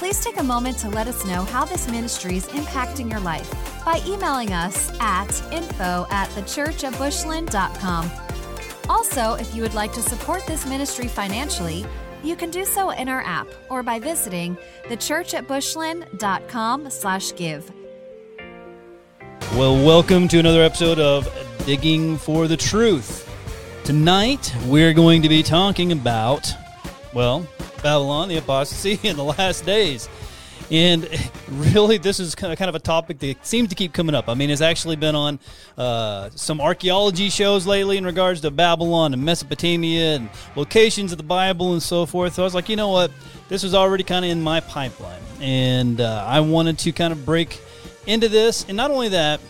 Please take a moment to let us know how this ministry is impacting your life by emailing us at info at thechurchatbushland.com. Also, if you would like to support this ministry financially, you can do so in our app or by visiting thechurchatbushland.com slash give. Well, welcome to another episode of Digging for the Truth. Tonight, we're going to be talking about, well, Babylon, the apostasy, in the last days. And really, this is kind of a topic that seems to keep coming up. I mean, it's actually been on uh, some archaeology shows lately in regards to Babylon and Mesopotamia and locations of the Bible and so forth. So I was like, you know what? This was already kind of in my pipeline. And uh, I wanted to kind of break into this. And not only that,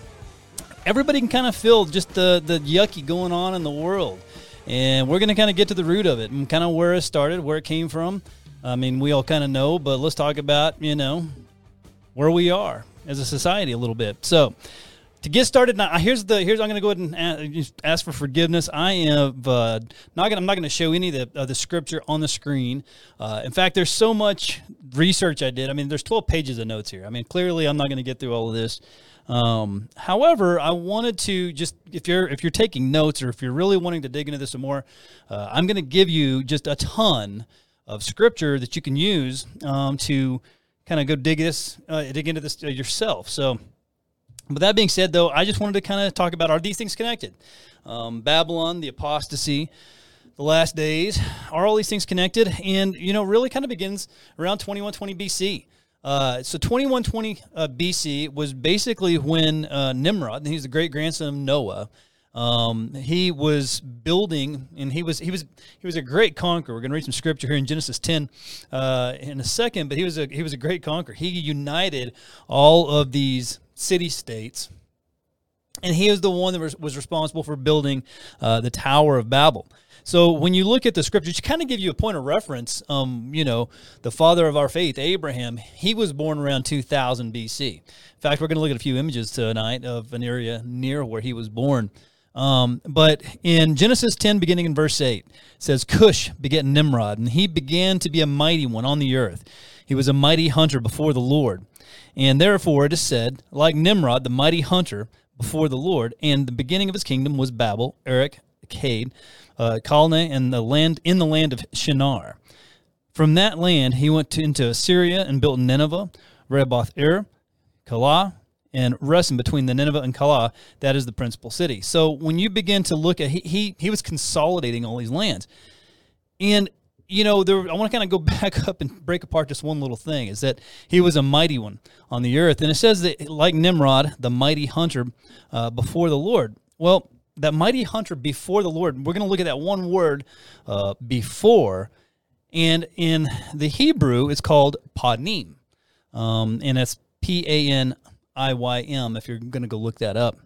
everybody can kind of feel just the, the yucky going on in the world. And we're going to kind of get to the root of it and kind of where it started, where it came from. I mean, we all kind of know, but let's talk about, you know, where we are as a society a little bit. So, to get started now, here's the here's I'm going to go ahead and ask for forgiveness. I am uh, not gonna, I'm not going to show any of the, of the scripture on the screen. Uh, in fact, there's so much research I did. I mean, there's 12 pages of notes here. I mean, clearly I'm not going to get through all of this. Um, however, I wanted to just if you're if you're taking notes or if you're really wanting to dig into this some more, uh, I'm going to give you just a ton of scripture that you can use um, to kind of go dig this uh, dig into this uh, yourself. So. But that being said, though, I just wanted to kind of talk about are these things connected? Um, Babylon, the apostasy, the last days, are all these things connected? And, you know, really kind of begins around 2120 BC. Uh, so 2120 uh, BC was basically when uh, Nimrod, he's the great grandson of Noah, um, he was building, and he was he was he was a great conqueror. We're going to read some scripture here in Genesis 10 uh, in a second, but he was a he was a great conqueror. He united all of these city states, and he was the one that was, was responsible for building uh, the Tower of Babel. So when you look at the scriptures, to kind of give you a point of reference, um, you know, the father of our faith, Abraham, he was born around 2000 BC. In fact, we're going to look at a few images tonight of an area near where he was born. Um, but in Genesis 10, beginning in verse 8, it says, Cush begat Nimrod, and he began to be a mighty one on the earth. He was a mighty hunter before the Lord. And therefore it is said, like Nimrod, the mighty hunter before the Lord, and the beginning of his kingdom was Babel, Erech, Akkad, uh, and the land in the land of Shinar. From that land he went to, into Assyria and built Nineveh, Reboth Ir, Calah, and Resen between the Nineveh and Calah, that is the principal city. So when you begin to look at he he, he was consolidating all these lands. And you know, there, I want to kind of go back up and break apart just one little thing is that he was a mighty one on the earth. And it says that, like Nimrod, the mighty hunter uh, before the Lord. Well, that mighty hunter before the Lord, we're going to look at that one word, uh, before. And in the Hebrew, it's called panim. Um, and it's P A N I Y M if you're going to go look that up.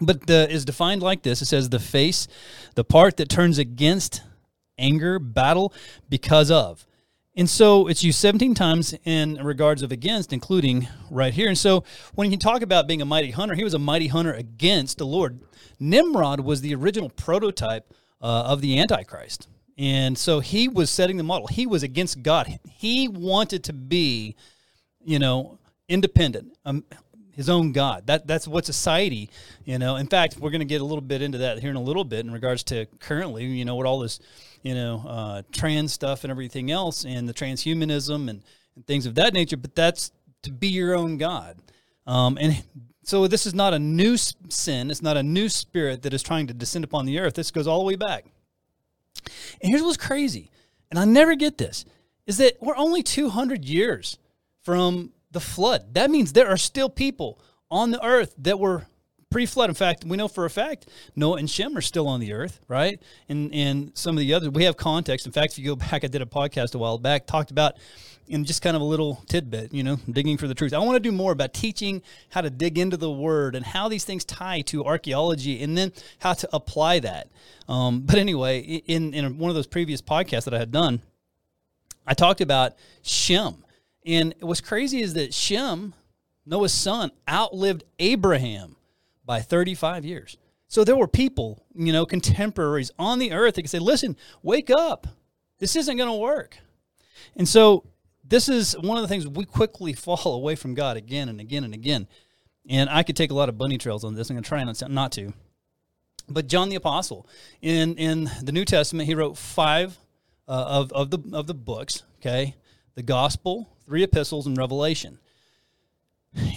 But the, is defined like this it says, the face, the part that turns against anger, battle, because of. And so it's used 17 times in regards of against, including right here. And so when you talk about being a mighty hunter, he was a mighty hunter against the Lord. Nimrod was the original prototype uh, of the Antichrist. And so he was setting the model. He was against God. He wanted to be, you know, independent, um, his own God. That that's what society, you know. In fact, we're going to get a little bit into that here in a little bit in regards to currently, you know, what all this you know, uh, trans stuff and everything else, and the transhumanism and, and things of that nature. But that's to be your own God. Um, and so this is not a new sin. It's not a new spirit that is trying to descend upon the earth. This goes all the way back. And here's what's crazy, and I never get this, is that we're only 200 years from the flood. That means there are still people on the earth that were pre-flood. In fact, we know for a fact Noah and Shem are still on the earth, right? And and some of the others we have context. In fact, if you go back, I did a podcast a while back, talked about in just kind of a little tidbit, you know, digging for the truth. I want to do more about teaching how to dig into the word and how these things tie to archaeology and then how to apply that. Um, but anyway, in, in one of those previous podcasts that I had done, I talked about Shem. And what's crazy is that Shem, Noah's son, outlived Abraham by 35 years. So there were people, you know, contemporaries on the earth that could say, listen, wake up. This isn't going to work. And so this is one of the things we quickly fall away from God again and again and again. And I could take a lot of bunny trails on this. I'm going to try not to. But John the Apostle, in, in the New Testament, he wrote five uh, of, of, the, of the books, okay? The Gospel, three epistles, and Revelation.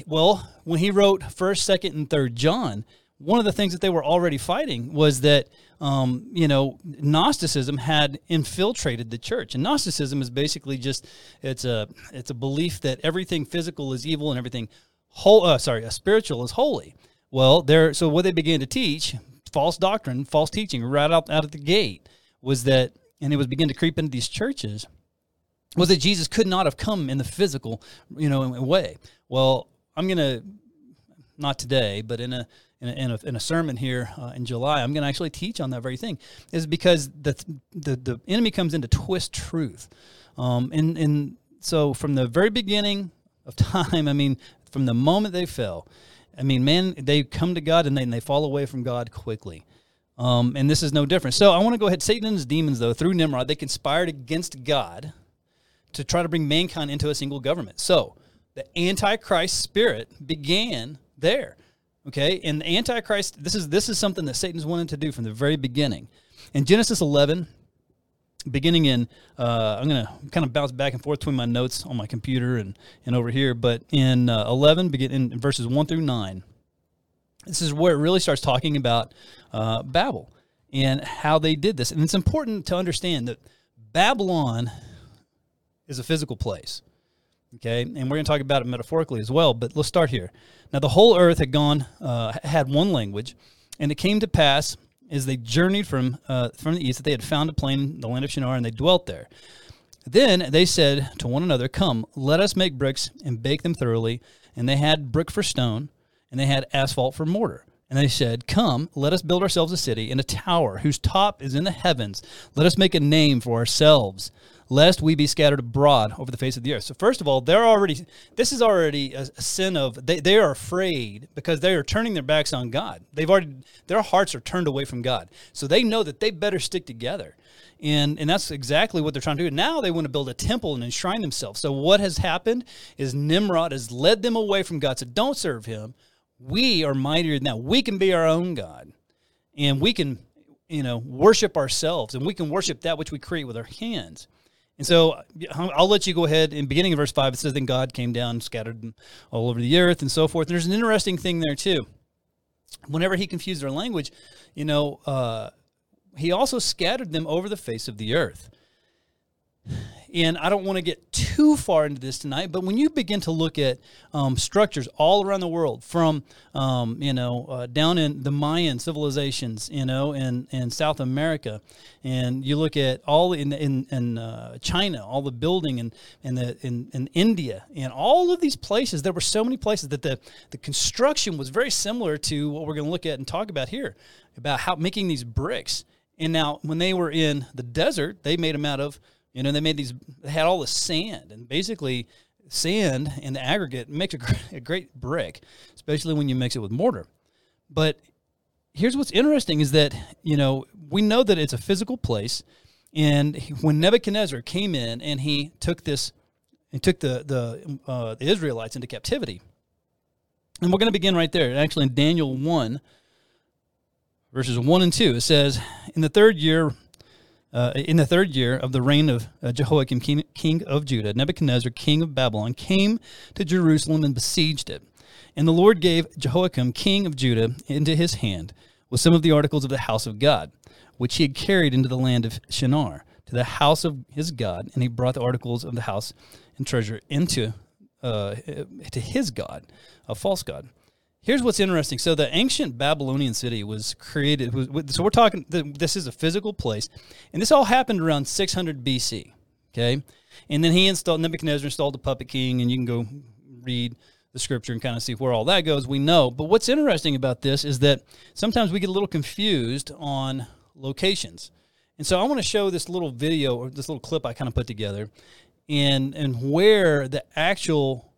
Well, when he wrote 1st, 2nd, and 3rd John, one of the things that they were already fighting was that um, you know Gnosticism had infiltrated the church, and Gnosticism is basically just it's a it's a belief that everything physical is evil and everything whole uh, sorry, a spiritual is holy. Well, there so what they began to teach, false doctrine, false teaching, right out out of the gate, was that, and it was beginning to creep into these churches, was that Jesus could not have come in the physical, you know, way. Well, I'm gonna not today, but in a in a, in a, in a sermon here uh, in July, I'm going to actually teach on that very thing, is because the the, the enemy comes in to twist truth, um, and and so from the very beginning of time, I mean, from the moment they fell, I mean, man, they come to God and they, they fall away from God quickly. Um, and this is no different. So I want to go ahead. Satan and his demons, though, through Nimrod, they conspired against God to try to bring mankind into a single government. So the Antichrist spirit began there. Okay, and the Antichrist, this is this is something that Satan's wanted to do from the very beginning. In Genesis 11, beginning in, uh, I'm going to kind of bounce back and forth between my notes on my computer and, and over here, but in uh, 11, begin in verses 1 through 9, this is where it really starts talking about uh, Babel and how they did this. And it's important to understand that Babylon is a physical place. Okay, and we're going to talk about it metaphorically as well. But let's start here. Now, the whole earth had gone, uh, had one language, and it came to pass as they journeyed from uh, from the east that they had found a plain in the land of Shinar, and they dwelt there. Then they said to one another, "Come, let us make bricks and bake them thoroughly." And they had brick for stone, and they had asphalt for mortar. And they said, Come, let us build ourselves a city and a tower whose top is in the heavens. Let us make a name for ourselves, lest we be scattered abroad over the face of the earth. So first of all, they're already this is already a, a, sin of they, they are afraid because they are turning their backs on God. They've already their hearts are turned away from God. So they know that they better stick together. And and that's exactly what they're trying to do. Now they want to build a temple and enshrine themselves. So what has happened is Nimrod has led them away from God. So don't serve him. We are mightier than that. We can be our own God. And we can, you know, worship ourselves and we can worship that which we create with our hands. And so I'll let you go ahead. In beginning of verse 5, it says, Then God came down, scattered them all over the earth, and so forth. And there's an interesting thing there, too. Whenever he confused their language, you know, uh, he also scattered them over the face of the earth. And I don't want to get too far into this tonight, but when you begin to look at um, structures all around the world, from um, you know uh, down in the Mayan civilizations, you know, in, in South America, and you look at all in in, in uh, China, all the building, and in, in the in, in India, and all of these places, there were so many places that the the construction was very similar to what we're going to look at and talk about here, about how making these bricks. And now, when they were in the desert, they made them out of you know, they made these, they had all the sand, and basically, sand in the aggregate makes a great, a great brick, especially when you mix it with mortar. But here's what's interesting is that, you know, we know that it's a physical place. And when Nebuchadnezzar came in and he took this, he took the, the, uh, the Israelites into captivity. And we're going to begin right there. Actually, in Daniel 1, verses 1 and 2, it says, In the third year uh, in the third year of the reign of uh, Jehoiakim, king, king of Judah, Nebuchadnezzar, king of Babylon, came to Jerusalem and besieged it. And the Lord gave Jehoiakim, king of Judah, into his hand with some of the articles of the house of God, which he had carried into the land of Shinar, to the house of his God, and he brought the articles of the house and treasure into uh, to his God, a false God. Here's what's interesting. So the ancient Babylonian city was created. So we're talking. This is a physical place, and this all happened around 600 BC. Okay, and then he installed Nebuchadnezzar installed the puppet king, and you can go read the scripture and kind of see where all that goes. We know, but what's interesting about this is that sometimes we get a little confused on locations. And so I want to show this little video or this little clip I kind of put together and and where the actual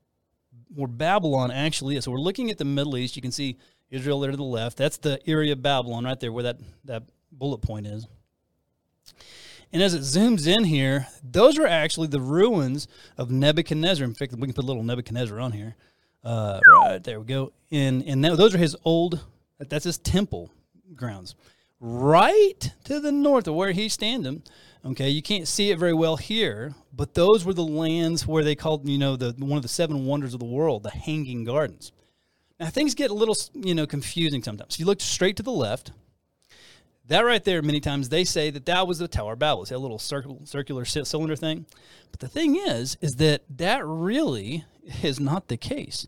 where Babylon actually is. So we're looking at the Middle East. You can see Israel there to the left. That's the area of Babylon right there where that, that bullet point is. And as it zooms in here, those are actually the ruins of Nebuchadnezzar. In fact, we can put a little Nebuchadnezzar on here. Uh, right there we go. And and those are his old. That's his temple grounds. Right to the north of where he's standing Okay, you can't see it very well here, but those were the lands where they called, you know, the one of the seven wonders of the world, the Hanging Gardens. Now things get a little, you know, confusing sometimes. You look straight to the left, that right there, many times they say that that was the Tower of Babel. It's a little circle, circular cylinder thing. But the thing is, is that that really is not the case.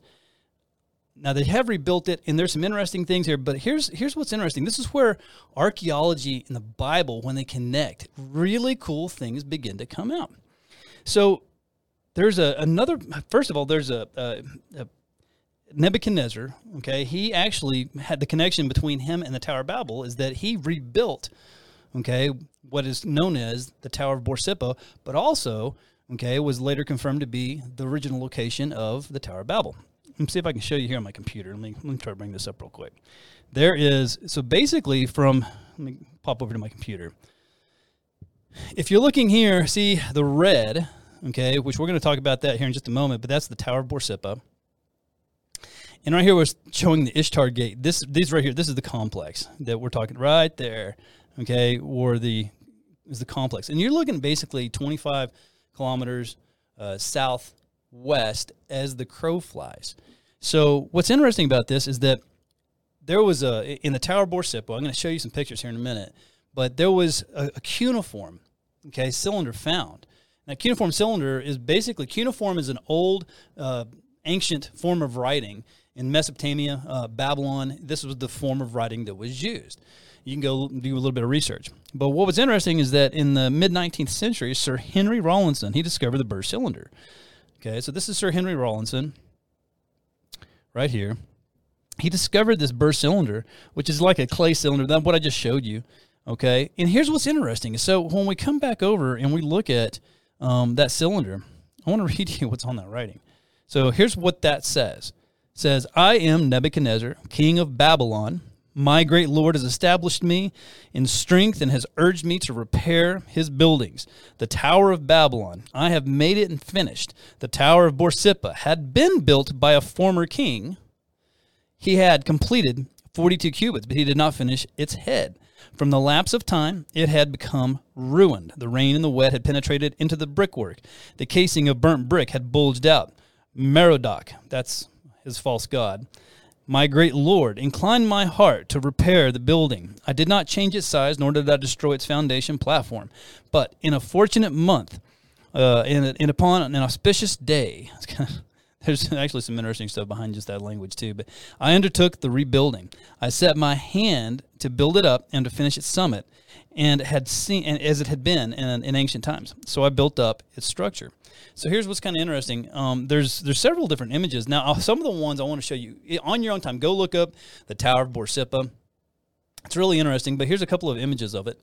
Now they have rebuilt it, and there's some interesting things here. But here's here's what's interesting. This is where archaeology and the Bible, when they connect, really cool things begin to come out. So there's a another. First of all, there's a, a, a Nebuchadnezzar. Okay, he actually had the connection between him and the Tower of Babel is that he rebuilt. Okay, what is known as the Tower of Borsippa, but also okay was later confirmed to be the original location of the Tower of Babel. Let me see if I can show you here on my computer. Let me, let me try to bring this up real quick. There is, so basically from, let me pop over to my computer. If you're looking here, see the red, okay, which we're going to talk about that here in just a moment, but that's the Tower of Borsippa. And right here was showing the Ishtar Gate. This, these right here, this is the complex that we're talking right there, okay, or the is the complex. And you're looking basically 25 kilometers uh, southwest as the crow flies. So what's interesting about this is that there was a in the Tower of Borsippa. I'm going to show you some pictures here in a minute, but there was a, a cuneiform, okay, cylinder found. Now, cuneiform cylinder is basically cuneiform is an old, uh, ancient form of writing in Mesopotamia, uh, Babylon. This was the form of writing that was used. You can go do a little bit of research. But what was interesting is that in the mid 19th century, Sir Henry Rawlinson he discovered the burr cylinder. Okay, so this is Sir Henry Rawlinson right here. He discovered this burr cylinder, which is like a clay cylinder. That's what I just showed you. Okay. And here's what's interesting. So when we come back over and we look at um, that cylinder, I want to read you what's on that writing. So here's what that says. It says, I am Nebuchadnezzar, king of Babylon. My great Lord has established me in strength and has urged me to repair his buildings. The Tower of Babylon, I have made it and finished. The Tower of Borsippa had been built by a former king. He had completed 42 cubits, but he did not finish its head. From the lapse of time, it had become ruined. The rain and the wet had penetrated into the brickwork. The casing of burnt brick had bulged out. Merodach, that's his false god, my great Lord, incline my heart to repair the building. I did not change its size, nor did I destroy its foundation platform. But in a fortunate month, uh, and, upon an auspicious day, there's actually some interesting stuff behind just that language too. But I undertook the rebuilding. I set my hand to build it up and to finish its summit, and had seen and as it had been in, in ancient times. So I built up its structure. So here's what's kind of interesting. Um, there's there's several different images. Now, uh, some of the ones I want to show you on your own time. Go look up the Tower of Borsippa. It's really interesting. But here's a couple of images of it.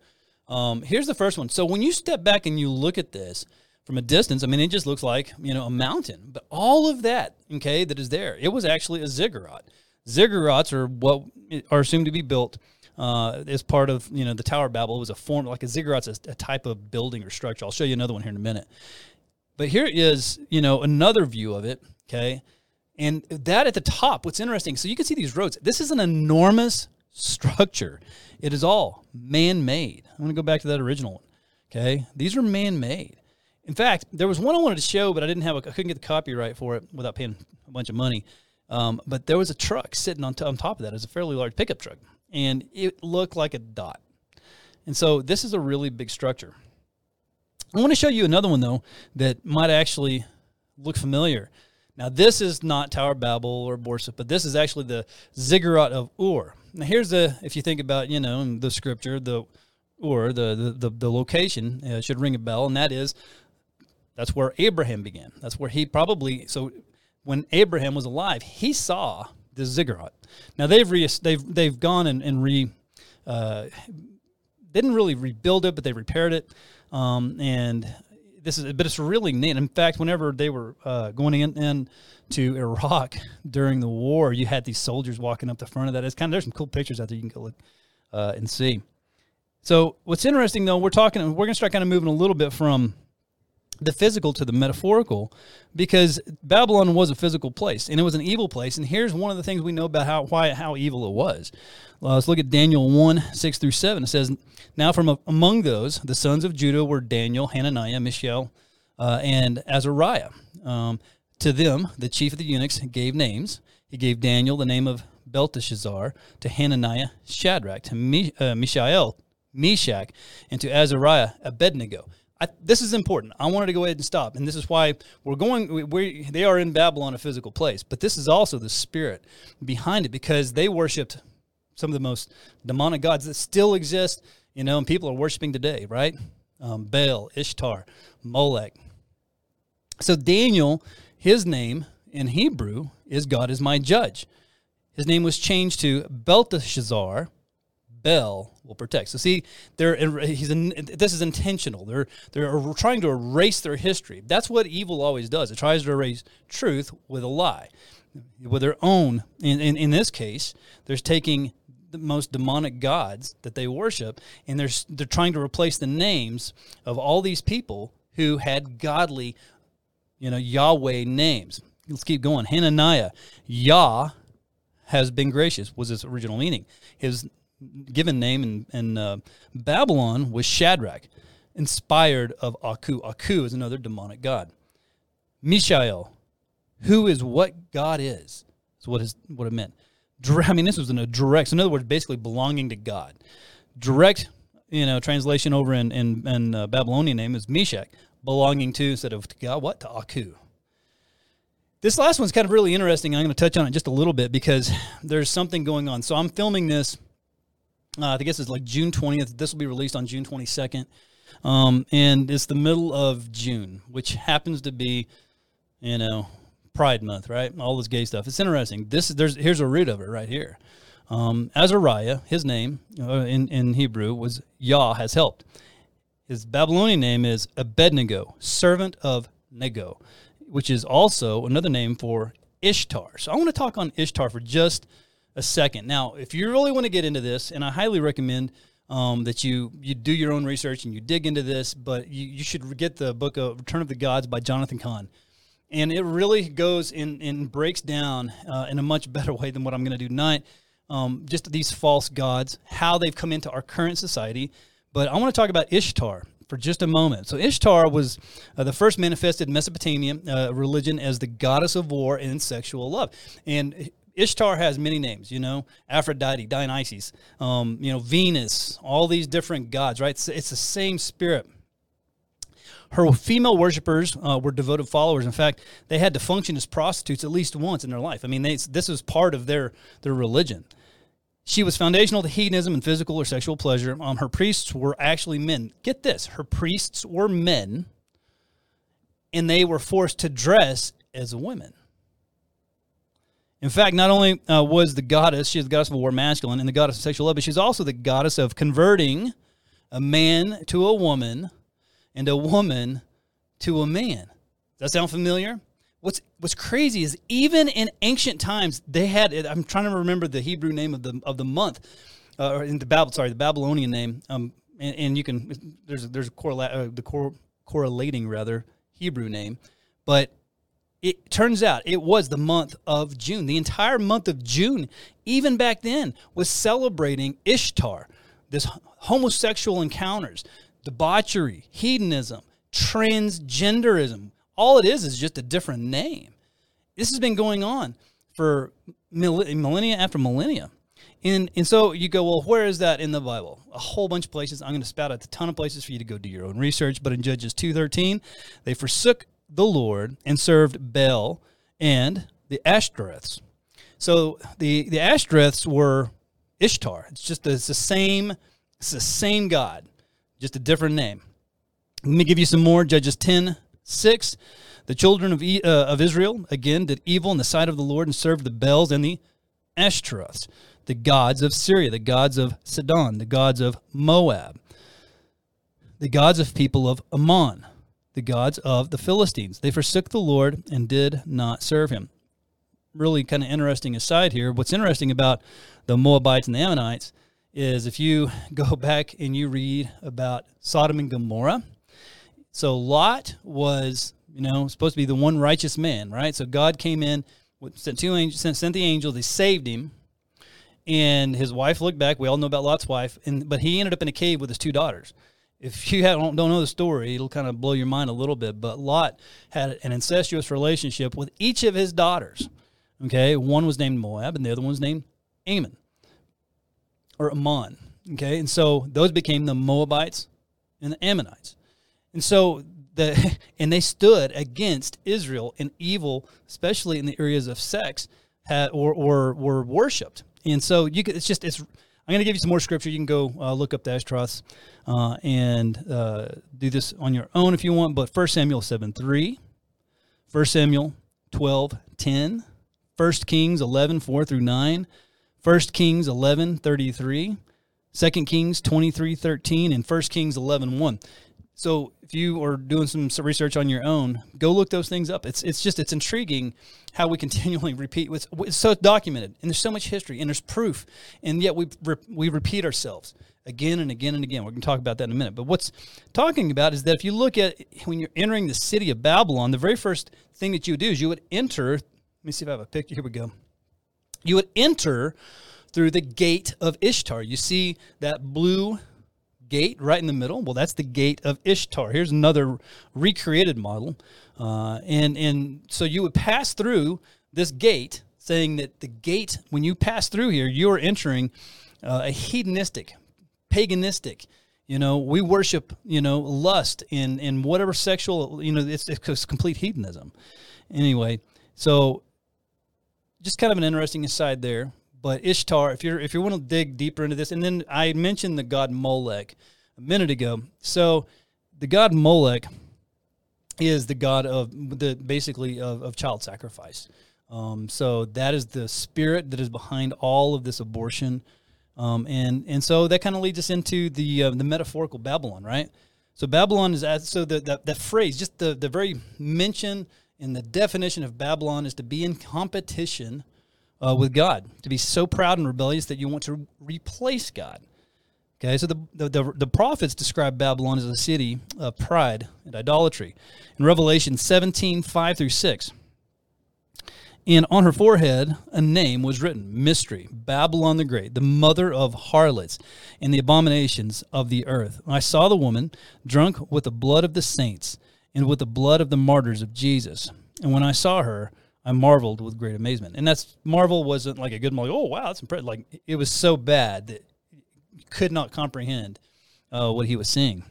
Um, here's the first one. So when you step back and you look at this from a distance, I mean, it just looks like you know a mountain. But all of that, okay, that is there, it was actually a ziggurat. Ziggurats are what are assumed to be built uh, as part of you know the Tower of Babel. It was a form like a ziggurat's a, a type of building or structure. I'll show you another one here in a minute. But here is, you know, another view of it, okay? And that at the top, what's interesting, so you can see these roads. This is an enormous structure. It is all man-made. I'm going to go back to that original one. Okay? These are man-made. In fact, there was one I wanted to show, but I didn't have a, I couldn't get the copyright for it without paying a bunch of money. Um, but there was a truck sitting on, t- on top of that. It was a fairly large pickup truck, and it looked like a dot. And so this is a really big structure. I want to show you another one though that might actually look familiar. Now, this is not Tower Babel or Borsippa, but this is actually the ziggurat of Ur. Now, here's the, if you think about, you know, the scripture, the Ur, the, the, the, the location uh, should ring a bell, and that is, that's where Abraham began. That's where he probably, so when Abraham was alive, he saw the ziggurat. Now, they've, re, they've, they've gone and, and re, uh, didn't really rebuild it, but they repaired it. Um, and this is, but it's really neat. In fact, whenever they were uh, going in, in to Iraq during the war, you had these soldiers walking up the front of that. It's kind of there's some cool pictures out there you can go look uh, and see. So what's interesting though, we're talking, we're going to start kind of moving a little bit from the physical to the metaphorical because Babylon was a physical place and it was an evil place. And here's one of the things we know about how why how evil it was. Well, let's look at Daniel 1 6 through 7. It says, Now from among those, the sons of Judah were Daniel, Hananiah, Mishael, uh, and Azariah. Um, to them, the chief of the eunuchs gave names. He gave Daniel the name of Belteshazzar, to Hananiah, Shadrach, to uh, Mishael, Meshach, and to Azariah, Abednego. I, this is important. I wanted to go ahead and stop, and this is why we're going. We, we, they are in Babylon, a physical place, but this is also the spirit behind it because they worshipped some of the most demonic gods that still exist. You know, and people are worshiping today, right? Um, Baal, Ishtar, Molech. So Daniel, his name in Hebrew is God is my judge. His name was changed to Belteshazzar, Bel will protect. So see, they're he's this is intentional. They're they're trying to erase their history. That's what evil always does. It tries to erase truth with a lie, with their own. In in, in this case, they're taking the most demonic gods that they worship, and they're they're trying to replace the names of all these people who had godly, you know, Yahweh names. Let's keep going. Hananiah, Yah has been gracious was his original meaning. His given name in, in uh, Babylon was Shadrach, inspired of Aku. Aku is another demonic god. Mishael, who is what God is, is what, is, what it meant. I mean, this was in a direct, so in other words, basically belonging to God. Direct, you know, translation over in, in, in uh, Babylonian name is Meshach, belonging to, instead of to God, what? To Aku. This last one's kind of really interesting. I'm going to touch on it just a little bit because there's something going on. So I'm filming this uh, I guess it's like June 20th. This will be released on June 22nd. Um, and it's the middle of June, which happens to be, you know, Pride Month, right? All this gay stuff. It's interesting. This there's here's a root of it right here. Um, Azariah, his name uh, in in Hebrew was Yah has helped. His Babylonian name is Abednego, servant of Nego, which is also another name for Ishtar. So I want to talk on Ishtar for just a second. Now, if you really want to get into this, and I highly recommend um, that you you do your own research and you dig into this, but you, you should get the book of Return of the Gods by Jonathan Cahn. And it really goes in and breaks down uh, in a much better way than what I'm going to do tonight. Um, just these false gods, how they've come into our current society. But I want to talk about Ishtar for just a moment. So Ishtar was uh, the first manifested Mesopotamian uh, religion as the goddess of war and sexual love. And Ishtar has many names, you know, Aphrodite, Dionysus, um, you know, Venus, all these different gods, right? It's, it's the same spirit. Her female worshippers uh, were devoted followers. In fact, they had to function as prostitutes at least once in their life. I mean, they, this was part of their, their religion. She was foundational to hedonism and physical or sexual pleasure. Um, her priests were actually men. Get this her priests were men, and they were forced to dress as women. In fact, not only uh, was the goddess, she is the goddess of war, masculine, and the goddess of sexual love, but she's also the goddess of converting a man to a woman and a woman to a man. Does that sound familiar? What's What's crazy is even in ancient times they had. I'm trying to remember the Hebrew name of the of the month, uh, or in the Babel. Sorry, the Babylonian name. Um, and, and you can there's there's a correla- uh, the cor- correlating rather Hebrew name, but it turns out it was the month of June. The entire month of June, even back then, was celebrating Ishtar, this homosexual encounters, debauchery, hedonism, transgenderism. All it is is just a different name. This has been going on for millennia after millennia. And, and so you go, well, where is that in the Bible? A whole bunch of places. I'm going to spout out a ton of places for you to go do your own research. But in Judges 2.13, they forsook the Lord and served Baal and the Ashtoreths. So the the Ashtoreths were Ishtar. It's just it's the same it's the same god, just a different name. Let me give you some more. Judges 10, 6. The children of, uh, of Israel, again, did evil in the sight of the Lord and served the Baals and the Ashtaroths, the gods of Syria, the gods of Sidon, the gods of Moab, the gods of people of Ammon, the gods of the Philistines. They forsook the Lord and did not serve him. Really kind of interesting aside here. What's interesting about the Moabites and the Ammonites is if you go back and you read about Sodom and Gomorrah, so Lot was, you know, supposed to be the one righteous man, right? So God came in, sent two angels, sent, sent the angels, they saved him, and his wife looked back. We all know about Lot's wife, and but he ended up in a cave with his two daughters. If you don't, don't know the story, it'll kind of blow your mind a little bit. But Lot had an incestuous relationship with each of his daughters. Okay, one was named Moab, and the other one was named Ammon or Ammon. Okay, and so those became the Moabites and the Ammonites. And so the and they stood against Israel in evil, especially in the areas of sex, had or or were worshipped. And so you could, it's just it's. I'm going to give you some more scripture. You can go uh, look up the Ashtaroths uh, and uh, do this on your own if you want. But 1 Samuel 7 3, 1 Samuel 12 10, 1 Kings 11 4 through 9, 1 Kings 11 33, 2 Kings 23 13, and 1 Kings 11 1. So if you are doing some research on your own, go look those things up. It's it's just it's intriguing how we continually repeat. It's, it's so documented, and there's so much history, and there's proof, and yet we we repeat ourselves again and again and again. We're going to talk about that in a minute. But what's talking about is that if you look at when you're entering the city of Babylon, the very first thing that you would do is you would enter. Let me see if I have a picture. Here we go. You would enter through the gate of Ishtar. You see that blue gate right in the middle. Well, that's the gate of Ishtar. Here's another recreated model, uh, and and so you would pass through this gate, saying that the gate when you pass through here, you are entering uh, a hedonistic, paganistic. You know, we worship you know lust in in whatever sexual you know it's, it's complete hedonism. Anyway, so just kind of an interesting aside there. But Ishtar, if you're if you want to dig deeper into this, and then I mentioned the god Molech a minute ago. So the god Molech is the god of the basically of, of child sacrifice. Um, so that is the spirit that is behind all of this abortion, um, and and so that kind of leads us into the uh, the metaphorical Babylon, right? So Babylon is as, so the, the the phrase, just the the very mention in the definition of Babylon is to be in competition uh, with God, to be so proud and rebellious that you want to replace God. Okay, so the, the, the, prophets describe Babylon as a city of pride and idolatry. In Revelation 17, 5 through 6, and on her forehead a name was written Mystery, Babylon the Great, the mother of harlots and the abominations of the earth. I saw the woman drunk with the blood of the saints and with the blood of the martyrs of Jesus. And when I saw her, I marveled with great amazement. And that's Marvel wasn't like a good like, oh wow, that's impressive. Like it was so bad that you could not comprehend uh, what he was seeing.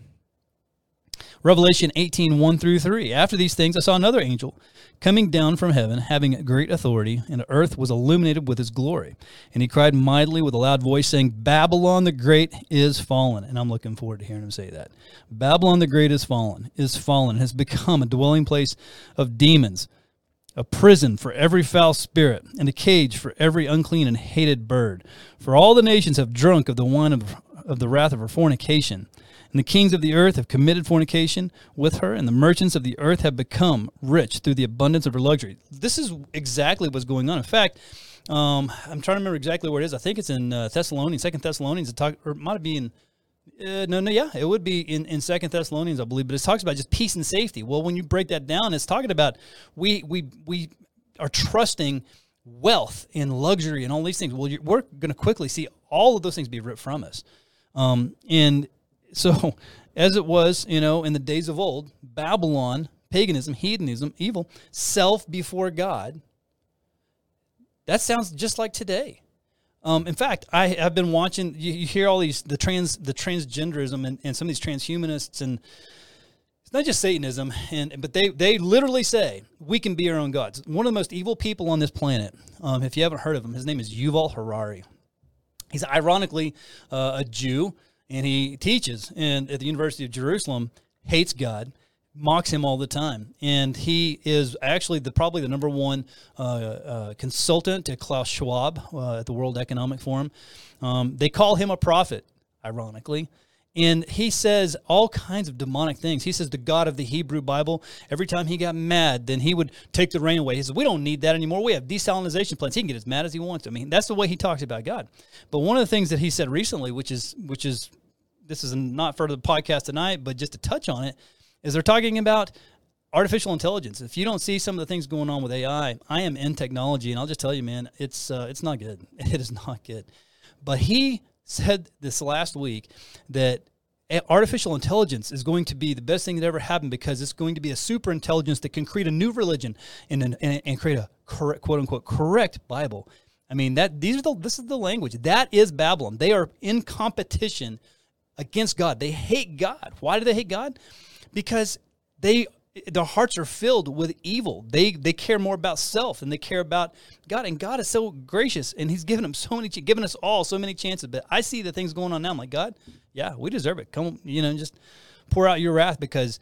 Revelation 18, 1 through 3. After these things, I saw another angel coming down from heaven, having great authority, and the earth was illuminated with his glory. And he cried mightily with a loud voice, saying, Babylon the Great is fallen. And I'm looking forward to hearing him say that. Babylon the Great is fallen, is fallen, has become a dwelling place of demons a prison for every foul spirit, and a cage for every unclean and hated bird. For all the nations have drunk of the wine of, of the wrath of her fornication. And the kings of the earth have committed fornication with her, and the merchants of the earth have become rich through the abundance of her luxury. This is exactly what's going on. In fact, um, I'm trying to remember exactly where it is. I think it's in uh, Thessalonians, Second Thessalonians. Talk, or it might be in uh, no, no, yeah, it would be in, in Second Thessalonians, I believe, but it talks about just peace and safety. Well, when you break that down, it's talking about we we we are trusting wealth and luxury and all these things. Well, we're going to quickly see all of those things be ripped from us, um, and so as it was, you know, in the days of old, Babylon, paganism, hedonism, evil, self before God. That sounds just like today. Um, in fact, I have been watching. You, you, hear all these the trans the transgenderism and, and some of these transhumanists and it's not just Satanism, and but they they literally say we can be our own gods. One of the most evil people on this planet, um, if you haven't heard of him, his name is Yuval Harari. He's ironically uh, a Jew, and he teaches in, at the University of Jerusalem, hates God, mocks him all the time, and he is actually the probably the number one uh, uh, consultant to Klaus Schwab uh, at the World Economic Forum. Um, they call him a prophet, ironically. And he says all kinds of demonic things. He says the God of the Hebrew Bible, every time he got mad, then he would take the rain away. He says, We don't need that anymore. We have desalination plants. He can get as mad as he wants. I mean, that's the way he talks about God. But one of the things that he said recently, which is which is this is not for the podcast tonight, but just to touch on it, is they're talking about artificial intelligence. If you don't see some of the things going on with AI, I am in technology, and I'll just tell you, man, it's uh, it's not good. It is not good. But he said this last week that artificial intelligence is going to be the best thing that ever happened because it's going to be a super intelligence that can create a new religion and, and, and create a correct, quote unquote correct Bible. I mean that these are the this is the language that is Babylon. They are in competition against God. They hate God. Why do they hate God? Because they their hearts are filled with evil. They they care more about self than they care about God. And God is so gracious, and He's given them so many, given us all so many chances. But I see the things going on now. I'm like, God, yeah, we deserve it. Come, you know, just pour out your wrath because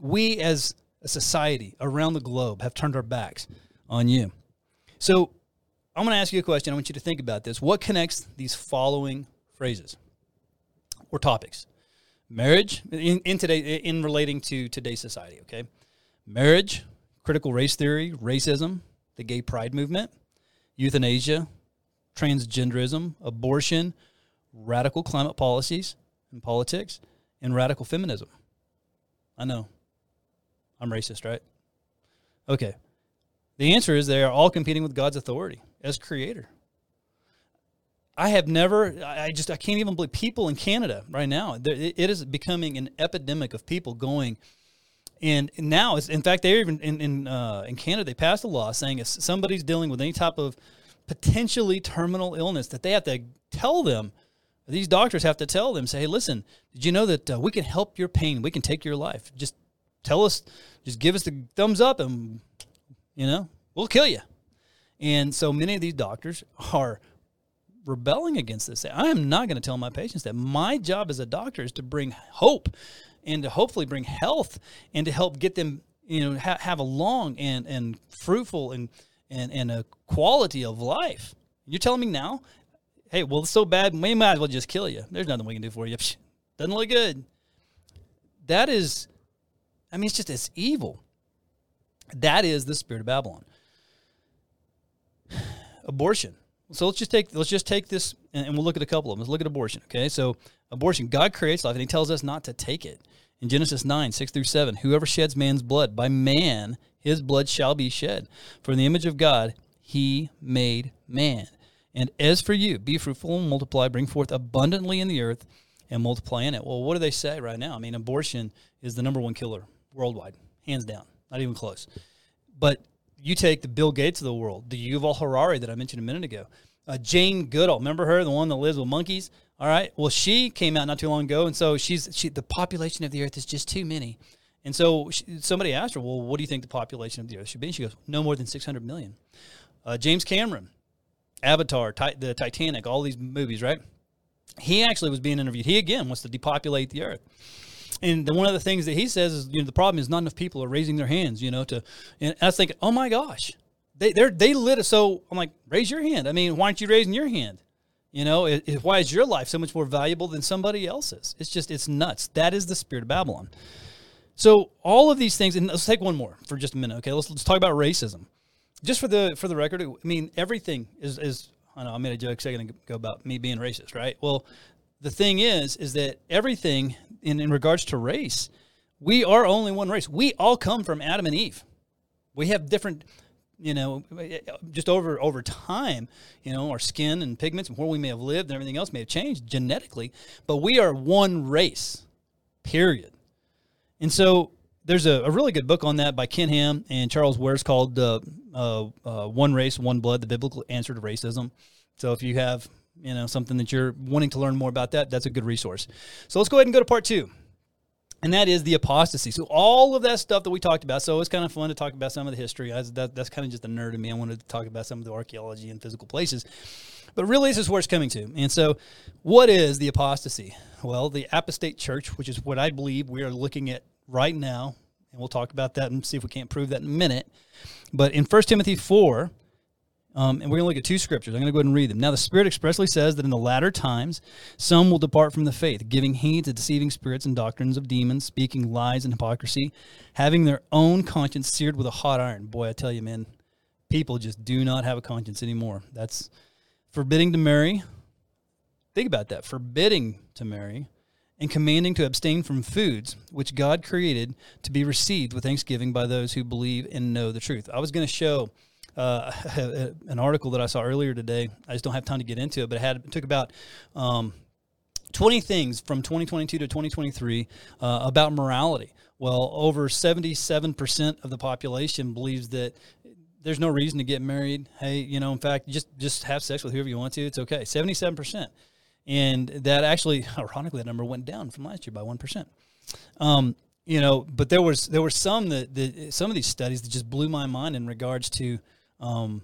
we as a society around the globe have turned our backs on you. So I'm going to ask you a question. I want you to think about this. What connects these following phrases or topics? Marriage in, in today in relating to today's society okay? Marriage critical race theory racism the gay pride movement euthanasia transgenderism abortion radical climate policies and politics and radical feminism. I know. I'm racist right? Okay. The answer is they are all competing with god's authority as creator I have never, I just, I can't even believe people in Canada right now. It is becoming an epidemic of people going. And now, it's, in fact, they're even in in, uh, in Canada. They passed a law saying if somebody's dealing with any type of potentially terminal illness, that they have to tell them. These doctors have to tell them, say, "Hey, listen, did you know that uh, we can help your pain? We can take your life. Just tell us, just give us the thumbs up, and you know, we'll kill you." And so many of these doctors are rebelling against this. I am not going to tell my patients that my job as a doctor is to bring hope and to hopefully bring health and to help get them, you know, ha- have a long and, and fruitful and, and, and a quality of life. You're telling me now, hey, well, it's so bad, we might as well just kill you. There's nothing we can do for you. Doesn't look good. That is, I mean, it's just, it's evil. That is the spirit of Babylon. Abortion so let's just take let's just take this and, we'll look at a couple of them. Let's look at abortion. Okay, so abortion, God creates life and He tells us not to take it. In Genesis nine six through seven, whoever sheds man's blood, by man his blood shall be shed. For in the image of God He made man. And as for you, be fruitful and multiply, bring forth abundantly in the earth, and multiply in it. Well, what do they say right now? I mean, abortion is the number one killer worldwide, hands down, not even close. But you take the Bill Gates of the world, the Yuval Harari that I mentioned a minute ago, uh, Jane Goodall. Remember her, the one that lives with monkeys? All right. Well, she came out not too long ago, and so she's she, the population of the Earth is just too many. And so she, somebody asked her, "Well, what do you think the population of the Earth should be?" And she goes, "No more than 600 million. Uh, James Cameron, Avatar, the Titanic, all these movies, right? He actually was being interviewed. He again wants to depopulate the Earth and the, one of the things that he says is, you know, the problem is not enough people are raising their hands, you know, to, and I was thinking, oh my gosh, they they're, they lit it. So I'm like, raise your hand. I mean, why aren't you raising your hand? You know, it, it, why is your life so much more valuable than somebody else's? It's just, it's nuts. That is the spirit of Babylon. So all of these things, and let's take one more for just a minute. Okay, let's let's talk about racism. Just for the for the record, I mean, everything is is. I know I made a joke second ago about me being racist, right? Well, the thing is, is that everything in, in regards to race, we are only one race. We all come from Adam and Eve. We have different, you know, just over over time, you know, our skin and pigments and where we may have lived and everything else may have changed genetically, but we are one race, period. And so there's a, a really good book on that by Ken Ham and Charles Wares called uh, uh, uh, "One Race, One Blood: The Biblical Answer to Racism." So if you have you know something that you're wanting to learn more about that, that's a good resource. So let's go ahead and go to part two. and that is the apostasy. So all of that stuff that we talked about. So it's kind of fun to talk about some of the history. that, that's kind of just a nerd in me. I wanted to talk about some of the archaeology and physical places. But really, this is where it's coming to. And so, what is the apostasy? Well, the apostate church, which is what I believe we are looking at right now, and we'll talk about that and see if we can't prove that in a minute. But in 1 Timothy 4, um, and we're going to look at two scriptures. I'm going to go ahead and read them. Now, the Spirit expressly says that in the latter times, some will depart from the faith, giving heed to deceiving spirits and doctrines of demons, speaking lies and hypocrisy, having their own conscience seared with a hot iron. Boy, I tell you, man, people just do not have a conscience anymore. That's forbidding to marry. Think about that forbidding to marry and commanding to abstain from foods which God created to be received with thanksgiving by those who believe and know the truth. I was going to show uh, an article that I saw earlier today. I just don't have time to get into it, but it had it took about um, 20 things from 2022 to 2023 uh, about morality. Well, over 77% of the population believes that there's no reason to get married. Hey, you know, in fact, just just have sex with whoever you want to. It's okay. Seventy-seven percent, and that actually, ironically, that number went down from last year by one percent. Um, you know, but there was there were some that, that some of these studies that just blew my mind in regards to um,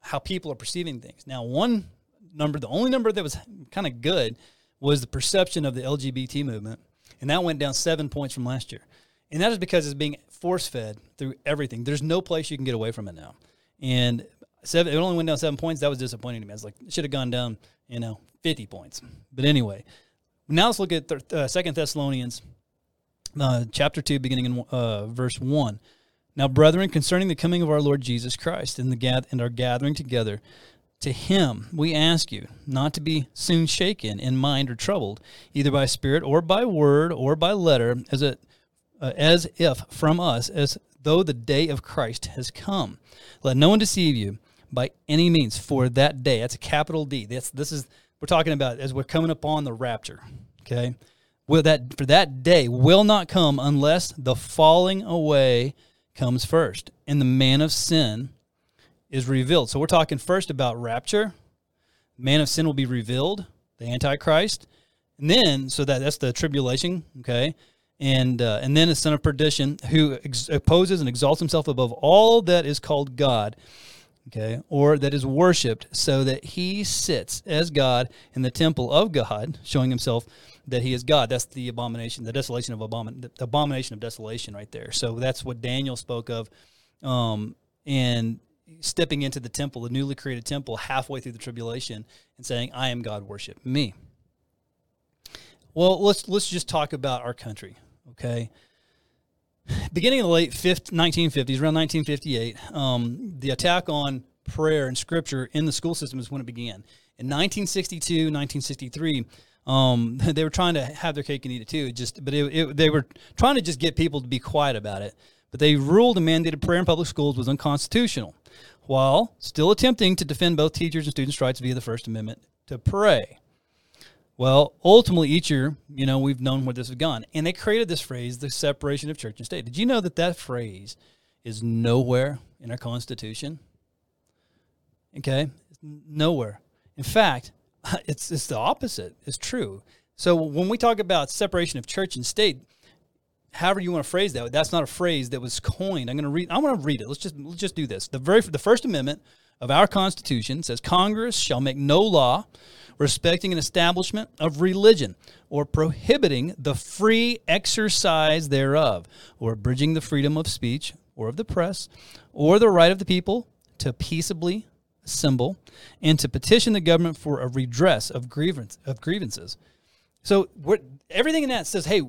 how people are perceiving things. Now, one number, the only number that was kind of good, was the perception of the LGBT movement, and that went down seven points from last year. And that is because it's being force fed through everything. There's no place you can get away from it now. And seven, it only went down seven points. That was disappointing to me. I was like, it should have gone down, you know, 50 points. But anyway, now let's look at uh, Second Thessalonians uh, chapter 2, beginning in uh, verse 1. Now, brethren, concerning the coming of our Lord Jesus Christ and, the gath- and our gathering together, to him we ask you not to be soon shaken in mind or troubled, either by spirit or by word or by letter, as uh, as if from us, as though the day of Christ has come. Let no one deceive you by any means, for that day, that's a capital D. That's, this is, we're talking about as we're coming upon the rapture, okay? Will that, for that day will not come unless the falling away comes first, and the man of sin is revealed. So we're talking first about rapture. Man of sin will be revealed, the Antichrist. And then, so that that's the tribulation, okay? and uh, and then a son of perdition who ex- opposes and exalts himself above all that is called God, okay, or that is worshipped, so that he sits as God in the temple of God, showing himself that he is God. That's the abomination, the desolation of abomin- the abomination of desolation, right there. So that's what Daniel spoke of, um, and stepping into the temple, the newly created temple, halfway through the tribulation, and saying, "I am God, worship me." Well, let's let's just talk about our country. Okay. Beginning in the late 1950s, around 1958, um, the attack on prayer and scripture in the school system is when it began. In 1962, 1963, um, they were trying to have their cake and eat it too. Just, but it, it, they were trying to just get people to be quiet about it. But they ruled and mandated prayer in public schools was unconstitutional, while still attempting to defend both teachers and students' rights via the First Amendment to pray. Well, ultimately, each year, you know, we've known where this has gone. And they created this phrase, the separation of church and state. Did you know that that phrase is nowhere in our Constitution? Okay? Nowhere. In fact, it's, it's the opposite. It's true. So when we talk about separation of church and state, however you want to phrase that, that's not a phrase that was coined. I'm going to read. I want to read it. Let's just let's just do this. The very the First Amendment of our Constitution says Congress shall make no law respecting an establishment of religion or prohibiting the free exercise thereof or abridging the freedom of speech or of the press or the right of the people to peaceably assemble and to petition the government for a redress of grievance of grievances. So everything in that says, hey,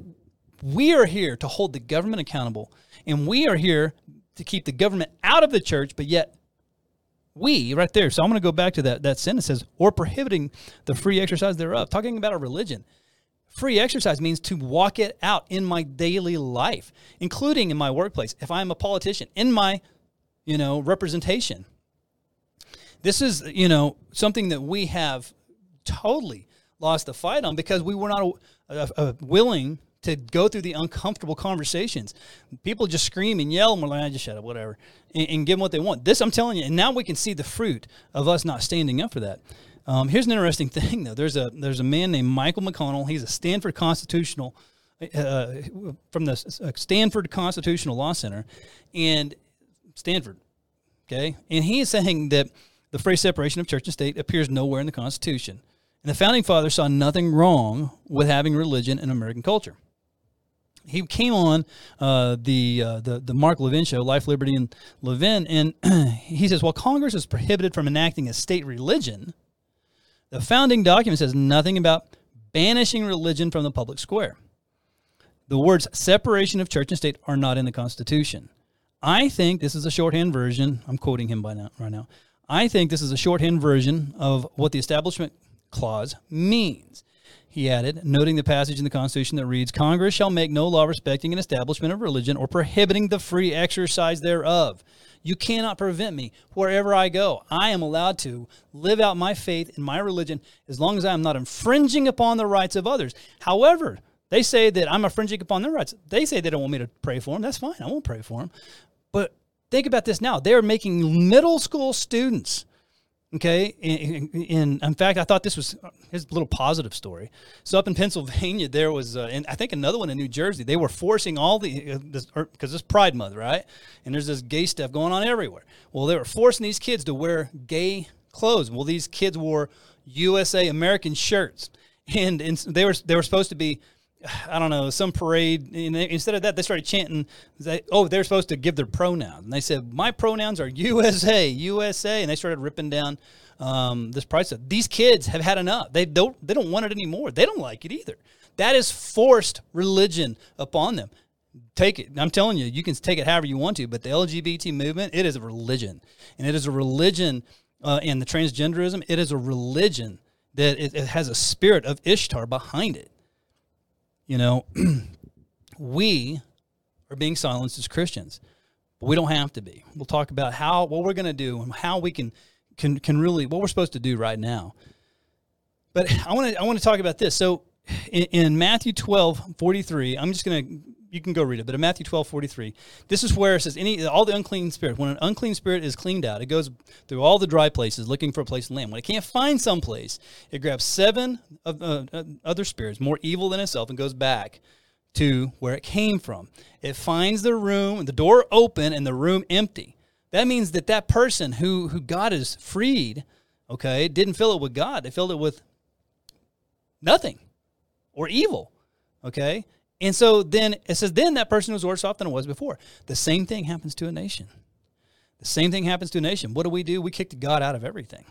we are here to hold the government accountable, and we are here to keep the government out of the church, but yet we right there. So I'm going to go back to that that sentence says or prohibiting the free exercise thereof. Talking about a religion. Free exercise means to walk it out in my daily life, including in my workplace. If I'm a politician, in my, you know, representation. This is, you know, something that we have totally lost the fight on because we were not uh, uh, willing to go through the uncomfortable conversations. People just scream and yell, and we're like, I just shut up, whatever, and, and, give them what they want. This, I'm telling you, and now we can see the fruit of us not standing up for that. Um, here's an interesting thing, though. There's a there's a man named Michael McConnell. He's a Stanford constitutional uh, from the uh, Stanford Constitutional Law Center, and Stanford, okay, and he is saying that the phrase separation of church and state appears nowhere in the Constitution. And the founding fathers saw nothing wrong with having religion in American culture. He came on uh, the, uh, the the Mark Levin show, Life, Liberty, and Levin, and he says, while Congress is prohibited from enacting a state religion, the founding document says nothing about banishing religion from the public square. The words separation of church and state are not in the Constitution. I think this is a shorthand version. I'm quoting him by now, right now. I think this is a shorthand version of what the Establishment Clause means. He added, noting the passage in the Constitution that reads Congress shall make no law respecting an establishment of religion or prohibiting the free exercise thereof. You cannot prevent me wherever I go. I am allowed to live out my faith and my religion as long as I am not infringing upon the rights of others. However, they say that I'm infringing upon their rights. They say they don't want me to pray for them. That's fine. I won't pray for them. But think about this now. They are making middle school students. Okay, in, in, in fact, I thought this was his little positive story. So up in Pennsylvania, there was, uh, and I think another one in New Jersey. They were forcing all the uh, this because this Pride Month, right? And there's this gay stuff going on everywhere. Well, they were forcing these kids to wear gay clothes. Well, these kids wore USA American shirts, and, and they were they were supposed to be I don't know, some parade. They, instead of that, they started chanting, that, oh, they're supposed to give their pronouns. And they said, my pronouns are USA, USA. And they started ripping down um, this price. These kids have had enough. They don't, they don't want it anymore. They don't like it either. That is forced religion upon them. Take it. I'm telling you, you can take it however you want to, but the LGBT movement, it is a religion. And it is a religion, uh, and the transgenderism, it is a religion that it, it has a spirit of Ishtar behind it you know, we are being silenced as Christians, but we don't have to be. We'll talk about how what we're going to do and how we can can can really what we're supposed to do right now. But I want to I want to talk about this. So in, in Matthew 12, 43, I'm just going to you can go read it. But in Matthew 12, 43, this is where it says, any all the unclean spirit, when an unclean spirit is cleaned out, it goes through all the dry places looking for a place to land. When it can't find some place, it grabs seven of, uh, uh, other spirits, more evil than itself, and goes back to where it came from. It finds the room, the door open, and the room empty. That means that that person who, who God has freed, okay, didn't fill it with God. They filled it with nothing or evil, okay? And so then it says, then that person was worse off than it was before. The same thing happens to a nation. The same thing happens to a nation. What do we do? We kick God out of everything.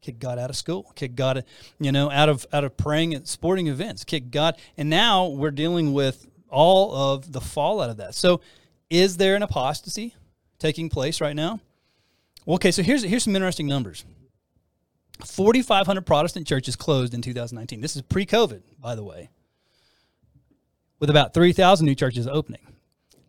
Kick God out of school. Kick God, you know, out of out of praying at sporting events. Kick God, and now we're dealing with all of the fallout of that. So, is there an apostasy taking place right now? Well, okay, so here's here's some interesting numbers. 4,500 Protestant churches closed in 2019. This is pre-COVID, by the way with about 3,000 new churches opening.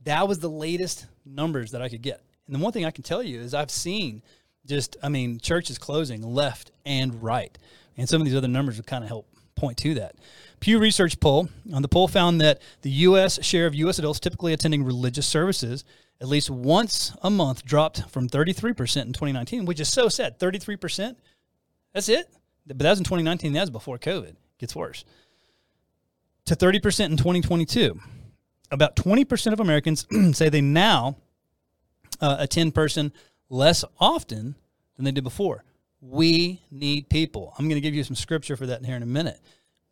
That was the latest numbers that I could get. And the one thing I can tell you is I've seen just, I mean, churches closing left and right. And some of these other numbers would kind of help point to that. Pew Research poll on the poll found that the U.S. share of U.S. adults typically attending religious services at least once a month dropped from 33% in 2019, which is so sad. 33%? That's it? But that was in 2019. That was before COVID. It gets worse to 30% in 2022. About 20% of Americans say they now uh, attend person less often than they did before. We need people. I'm going to give you some scripture for that here in a minute.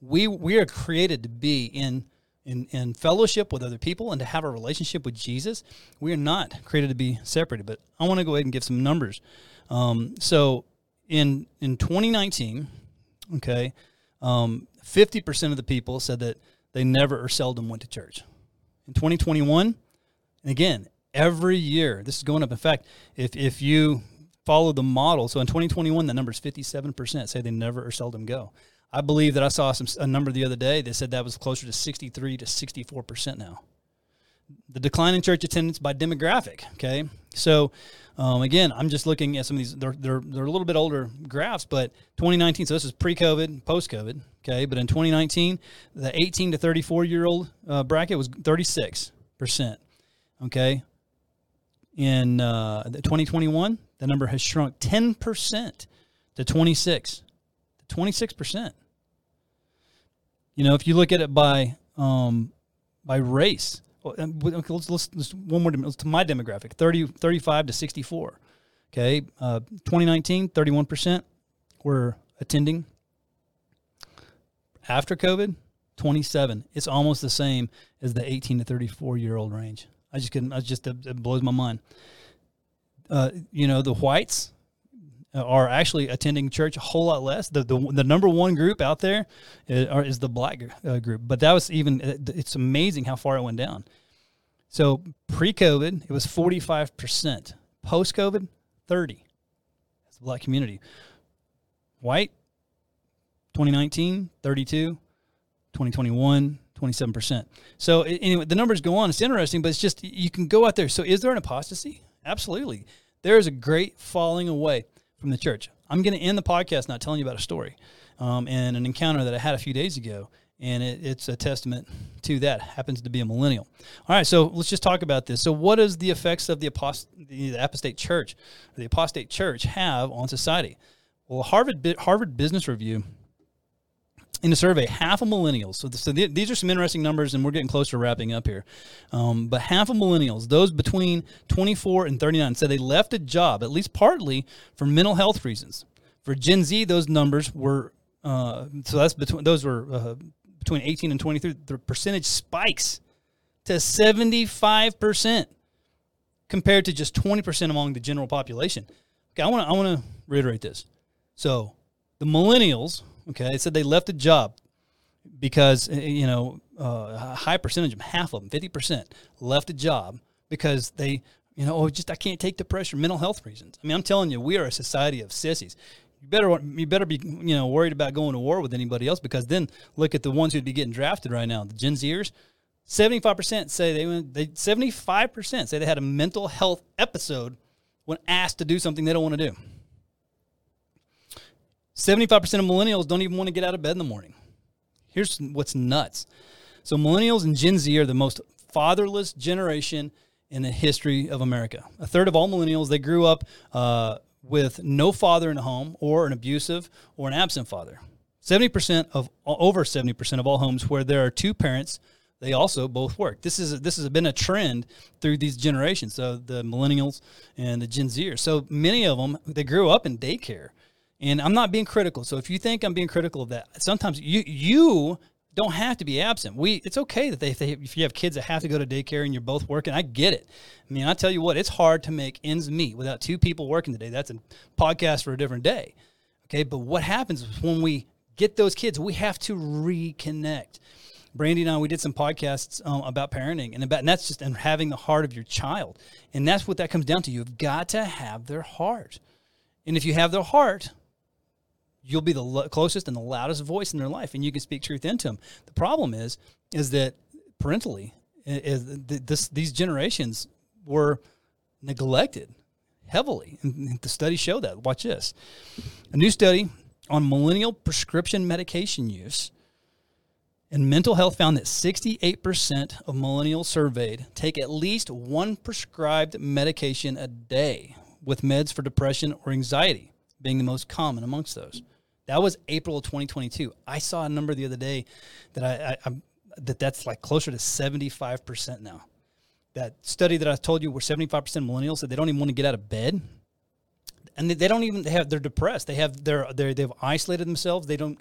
We we are created to be in in, in fellowship with other people and to have a relationship with Jesus. We are not created to be separated. But I want to go ahead and give some numbers. Um, so in in 2019, okay, um, 50% of the people said that they never or seldom went to church. In 2021, and again, every year, this is going up. In fact, if, if you follow the model, so in 2021, the number is 57% say they never or seldom go. I believe that I saw some, a number the other day that said that was closer to 63 to 64% now. The decline in church attendance by demographic, okay? So um, again, I'm just looking at some of these. They're, they're they're a little bit older graphs, but 2019. So this is pre-COVID, post-COVID. Okay, but in 2019, the 18 to 34 year old uh, bracket was 36 percent. Okay, in uh, 2021, the number has shrunk 10 percent to 26 to 26 percent. You know, if you look at it by um, by race. Let's, let's, let's one more to my demographic 30, 35 to 64. Okay. Uh, 2019, 31% were attending. After COVID, 27. It's almost the same as the 18 to 34 year old range. I just couldn't, I just, it blows my mind. Uh, you know, the whites, are actually attending church a whole lot less. The the, the number one group out there is, is the black uh, group, but that was even. Uh, it's amazing how far it went down. So pre-COVID, it was forty five percent. Post-COVID, thirty. That's the black community. White, 2019, 32, 2021, 27%. So anyway, the numbers go on. It's interesting, but it's just you can go out there. So is there an apostasy? Absolutely. There is a great falling away from the church. I'm going to end the podcast not telling you about a story um, and an encounter that I had a few days ago. And it, it's a testament to that. Happens to be a millennial. All right, so let's just talk about this. So, what does the effects of the, apost- the apostate church, the apostate church, have on society? Well, Harvard Harvard Business Review in a survey, half of millennials. So, so these are some interesting numbers, and we're getting close to wrapping up here. Um, but half of millennials, those between 24 and 39, said they left a job, at least partly for mental health reasons. For Gen Z, those numbers were uh, so that's between those were uh, between 18 and 23. The percentage spikes to 75 percent compared to just 20 percent among the general population. Okay, I want to I want to reiterate this. So the millennials Okay, they said they left a job because eh, you know uh, a high percentage of them, half of them, fifty percent, left a job because they you know oh just I can't take the pressure, mental health reasons. I mean, I'm telling you, we are a society of sissies. You better you better be you know worried about going to war with anybody else because then look at the ones who'd be getting drafted right now, the Gen Zers. Seventy-five percent say they. They seventy-five percent say they had a mental health episode when asked to do something they don't want to do. 75% of millennials don't even want to get out of bed in the morning. Here's what's nuts. So, millennials and Gen Z are the most fatherless generation in the history of America. A third of all millennials, they grew up uh, with no father in the home or an abusive or an absent father. 70% of over 70% of all homes where there are two parents, they also both work. This is this has been a trend through these generations. So the millennials and the Gen Zers. So many of them they grew up in daycare. And I'm not being critical. So if you think I'm being critical of that, sometimes you you don't have to be absent. We it's okay that they, if, they, if you have kids that have to go to daycare and you're both working. I get it. I mean, I tell you what, it's hard to make ends meet without two people working today. That's a podcast for a different day. Okay, but what happens when we get those kids, we have to reconnect. Brandy and I, we did some podcasts um, about parenting and about, and that's just and having the heart of your child, and that's what that comes down to. You've got to have their heart, and if you have their heart, you'll be the lo- closest and the loudest voice in their life, and you can speak truth into them. The problem is, is that parentally, is this these generations were neglected heavily, and the studies show that. Watch this: a new study on millennial prescription medication use. And mental health found that 68% of millennials surveyed take at least one prescribed medication a day, with meds for depression or anxiety being the most common amongst those. That was April of 2022. I saw a number the other day that I, I, I that that's like closer to 75% now. That study that I told you where 75% millennials said they don't even want to get out of bed. And they, they don't even they have they're depressed. They have they're, they're they've isolated themselves. They don't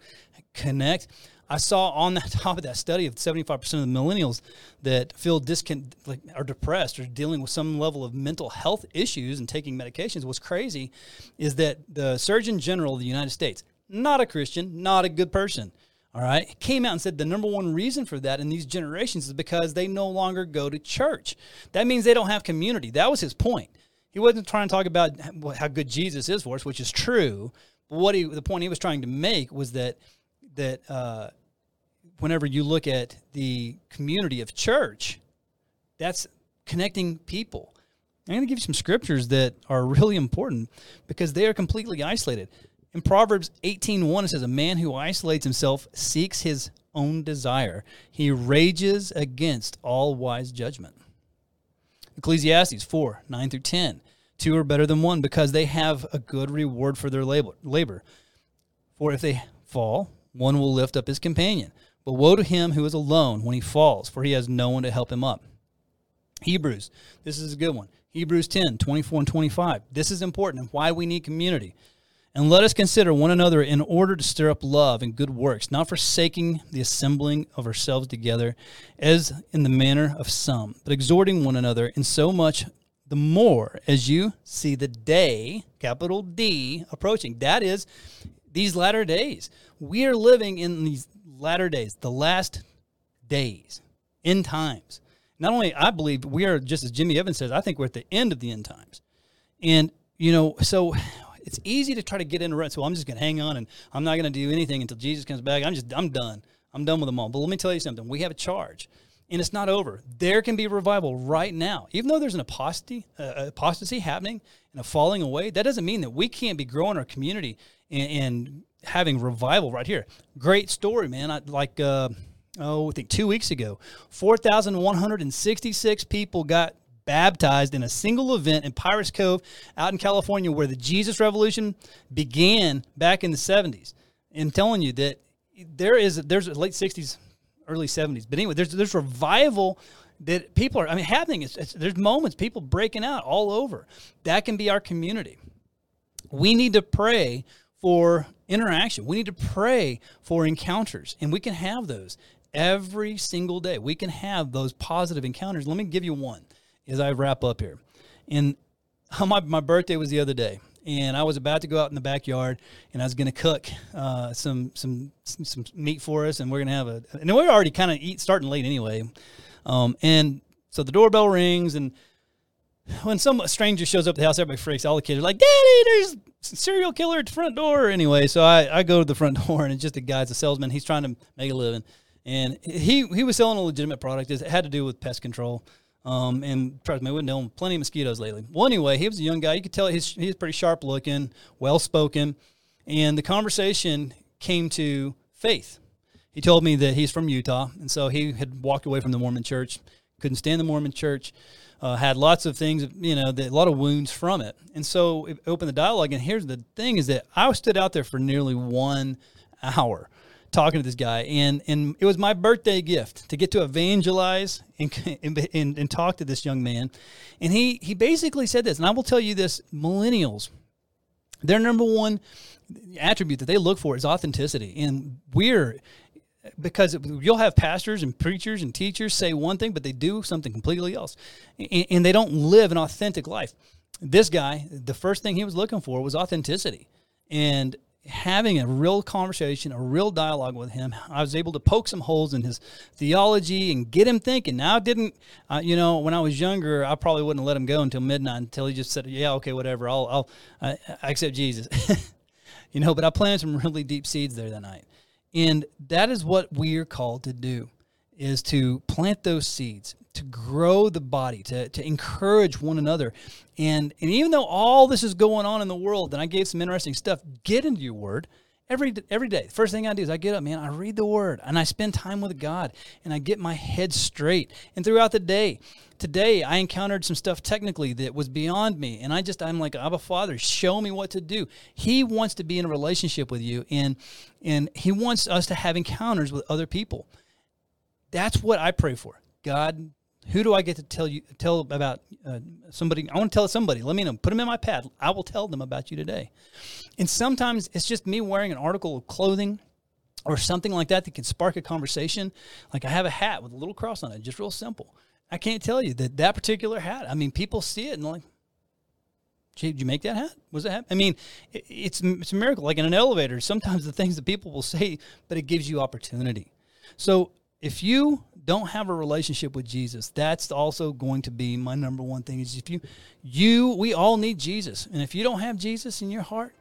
connect. I saw on the top of that study of 75% of the millennials that feel discon- like are depressed or dealing with some level of mental health issues and taking medications. What's crazy is that the Surgeon General of the United States not a Christian, not a good person. All right. came out and said the number one reason for that in these generations is because they no longer go to church. That means they don't have community. That was his point. He wasn't trying to talk about how good Jesus is for us, which is true. But what he, the point he was trying to make was that that uh, whenever you look at the community of church, that's connecting people. I'm going to give you some scriptures that are really important because they are completely isolated. In Proverbs 18:1 it says a man who isolates himself seeks his own desire. He rages against all wise judgment. Ecclesiastes 4, 9 through 10. Two are better than one because they have a good reward for their labor. For if they fall, one will lift up his companion. But woe to him who is alone when he falls, for he has no one to help him up. Hebrews, this is a good one. Hebrews 10, 24 and 25. This is important and why we need community. And let us consider one another in order to stir up love and good works, not forsaking the assembling of ourselves together, as in the manner of some, but exhorting one another, in so much the more as you see the day, capital D, approaching. That is these latter days. We are living in these latter days, the last days, end times. Not only I believe we are just as Jimmy Evans says, I think we're at the end of the end times. And you know, so it's easy to try to get in a rut. So I'm just going to hang on and I'm not going to do anything until Jesus comes back. I'm just, I'm done. I'm done with them all. But let me tell you something. We have a charge and it's not over. There can be revival right now. Even though there's an apostasy, uh, apostasy happening and a falling away, that doesn't mean that we can't be growing our community and, and having revival right here. Great story, man. I, like, uh, oh, I think two weeks ago, 4,166 people got baptized in a single event in Pirates Cove out in California where the Jesus Revolution began back in the 70s. I'm telling you that there is there's late 60s, early 70s. But anyway, there's there's revival that people are I mean happening. It's, it's, there's moments people breaking out all over. That can be our community. We need to pray for interaction. We need to pray for encounters, and we can have those every single day. We can have those positive encounters. Let me give you one as I wrap up here. And my, my birthday was the other day, and I was about to go out in the backyard, and I was going to cook uh, some, some some meat for us, and we're going to have a. And we're already kind of eat starting late anyway, um, and so the doorbell rings, and when some stranger shows up at the house, everybody freaks. All the kids are like, "Daddy, there's serial killer at the front door." Anyway, so I, I go to the front door, and it's just a guy's a salesman. He's trying to make a living, and he he was selling a legitimate product. It had to do with pest control. Um, and trust me, we've known plenty of mosquitoes lately. Well, anyway, he was a young guy. You could tell he's, he's pretty sharp looking, well spoken. And the conversation came to faith. He told me that he's from Utah. And so he had walked away from the Mormon church, couldn't stand the Mormon church, uh, had lots of things, you know, a lot of wounds from it. And so it opened the dialogue. And here's the thing is that I stood out there for nearly one hour talking to this guy, and and it was my birthday gift to get to evangelize and and, and, talk to this young man, and he he basically said this, and I will tell you this: millennials, their number one attribute that they look for is authenticity, and we're because you'll have pastors and preachers and teachers say one thing, but they do something completely else, and, and they don't live an authentic life. This guy, the first thing he was looking for was authenticity, and having a real conversation, a real dialogue with him. I was able to poke some holes in his theology and get him thinking. Now, I didn't, uh, you know, when I was younger, I probably wouldn't let him go until midnight until he just said, "Yeah, okay, whatever. I'll, I'll, I, accept Jesus." you know, but I planted some really deep seeds there that night, and that is what we're called to do, is to plant those seeds to grow the body, to, to encourage one another. And, and even though all this is going on in the world, and I gave some interesting stuff, get into your word every every day. First thing I do is I get up, man, I read the word and I spend time with God and I get my head straight. And throughout the day, today I encountered some stuff technically that was beyond me. And I just I'm like, Abba Father, show me what to do. He wants to be in a relationship with you and and he wants us to have encounters with other people. That's what I pray for. God, who do I get to tell you tell about uh, somebody? I want to tell somebody. Let me know. Put them in my pad. I will tell them about you today. And sometimes it's just me wearing an article of clothing or something like that that can spark a conversation. Like I have a hat with a little cross on it, just real simple. I can't tell you that that particular hat. I mean, people see it and like, did you make that hat? Was it hat? I mean, it, it's it's a miracle. Like in an elevator, sometimes the things that people will say, but it gives you opportunity. So if you don't have a relationship with Jesus, that's also going to be my number one thing. Is if you, you, we all need Jesus, and if you don't have Jesus in your heart,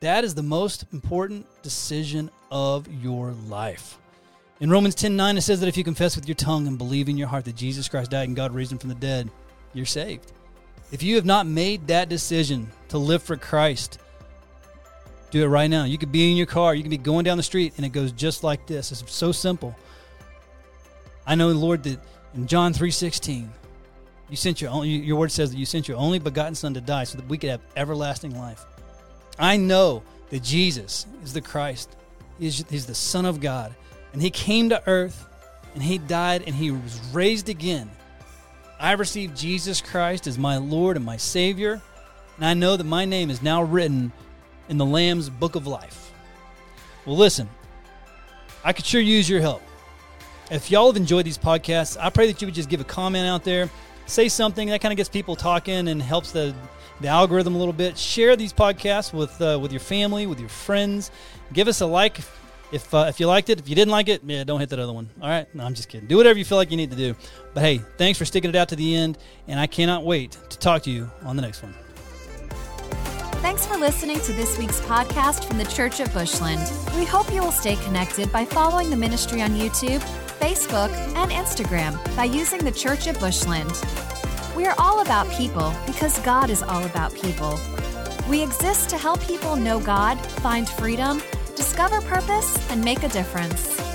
that is the most important decision of your life. In Romans 10 9, it says that if you confess with your tongue and believe in your heart that Jesus Christ died and God raised him from the dead, you're saved. If you have not made that decision to live for Christ, do it right now. You could be in your car, you can be going down the street, and it goes just like this. It's so simple. I know, Lord, that in John 3.16, you sent your only, your word says that you sent your only begotten son to die so that we could have everlasting life. I know that Jesus is the Christ. He's, he's the Son of God. and he came to earth and he died and he was raised again. I received Jesus Christ as my Lord and my Savior, and I know that my name is now written in the Lamb's book of life. Well, listen, I could sure use your help. If y'all have enjoyed these podcasts, I pray that you would just give a comment out there, say something that kind of gets people talking and helps the the algorithm a little bit. Share these podcasts with uh, with your family, with your friends. Give us a like if uh, if you liked it. If you didn't like it, yeah, don't hit that other one. All right, no, I'm just kidding. Do whatever you feel like you need to do. But hey, thanks for sticking it out to the end, and I cannot wait to talk to you on the next one. Thanks for listening to this week's podcast from the Church of Bushland. We hope you will stay connected by following the ministry on YouTube, Facebook, and Instagram by using the Church at Bushland. We are all about people because God is all about people. We exist to help people know God, find freedom, discover purpose, and make a difference.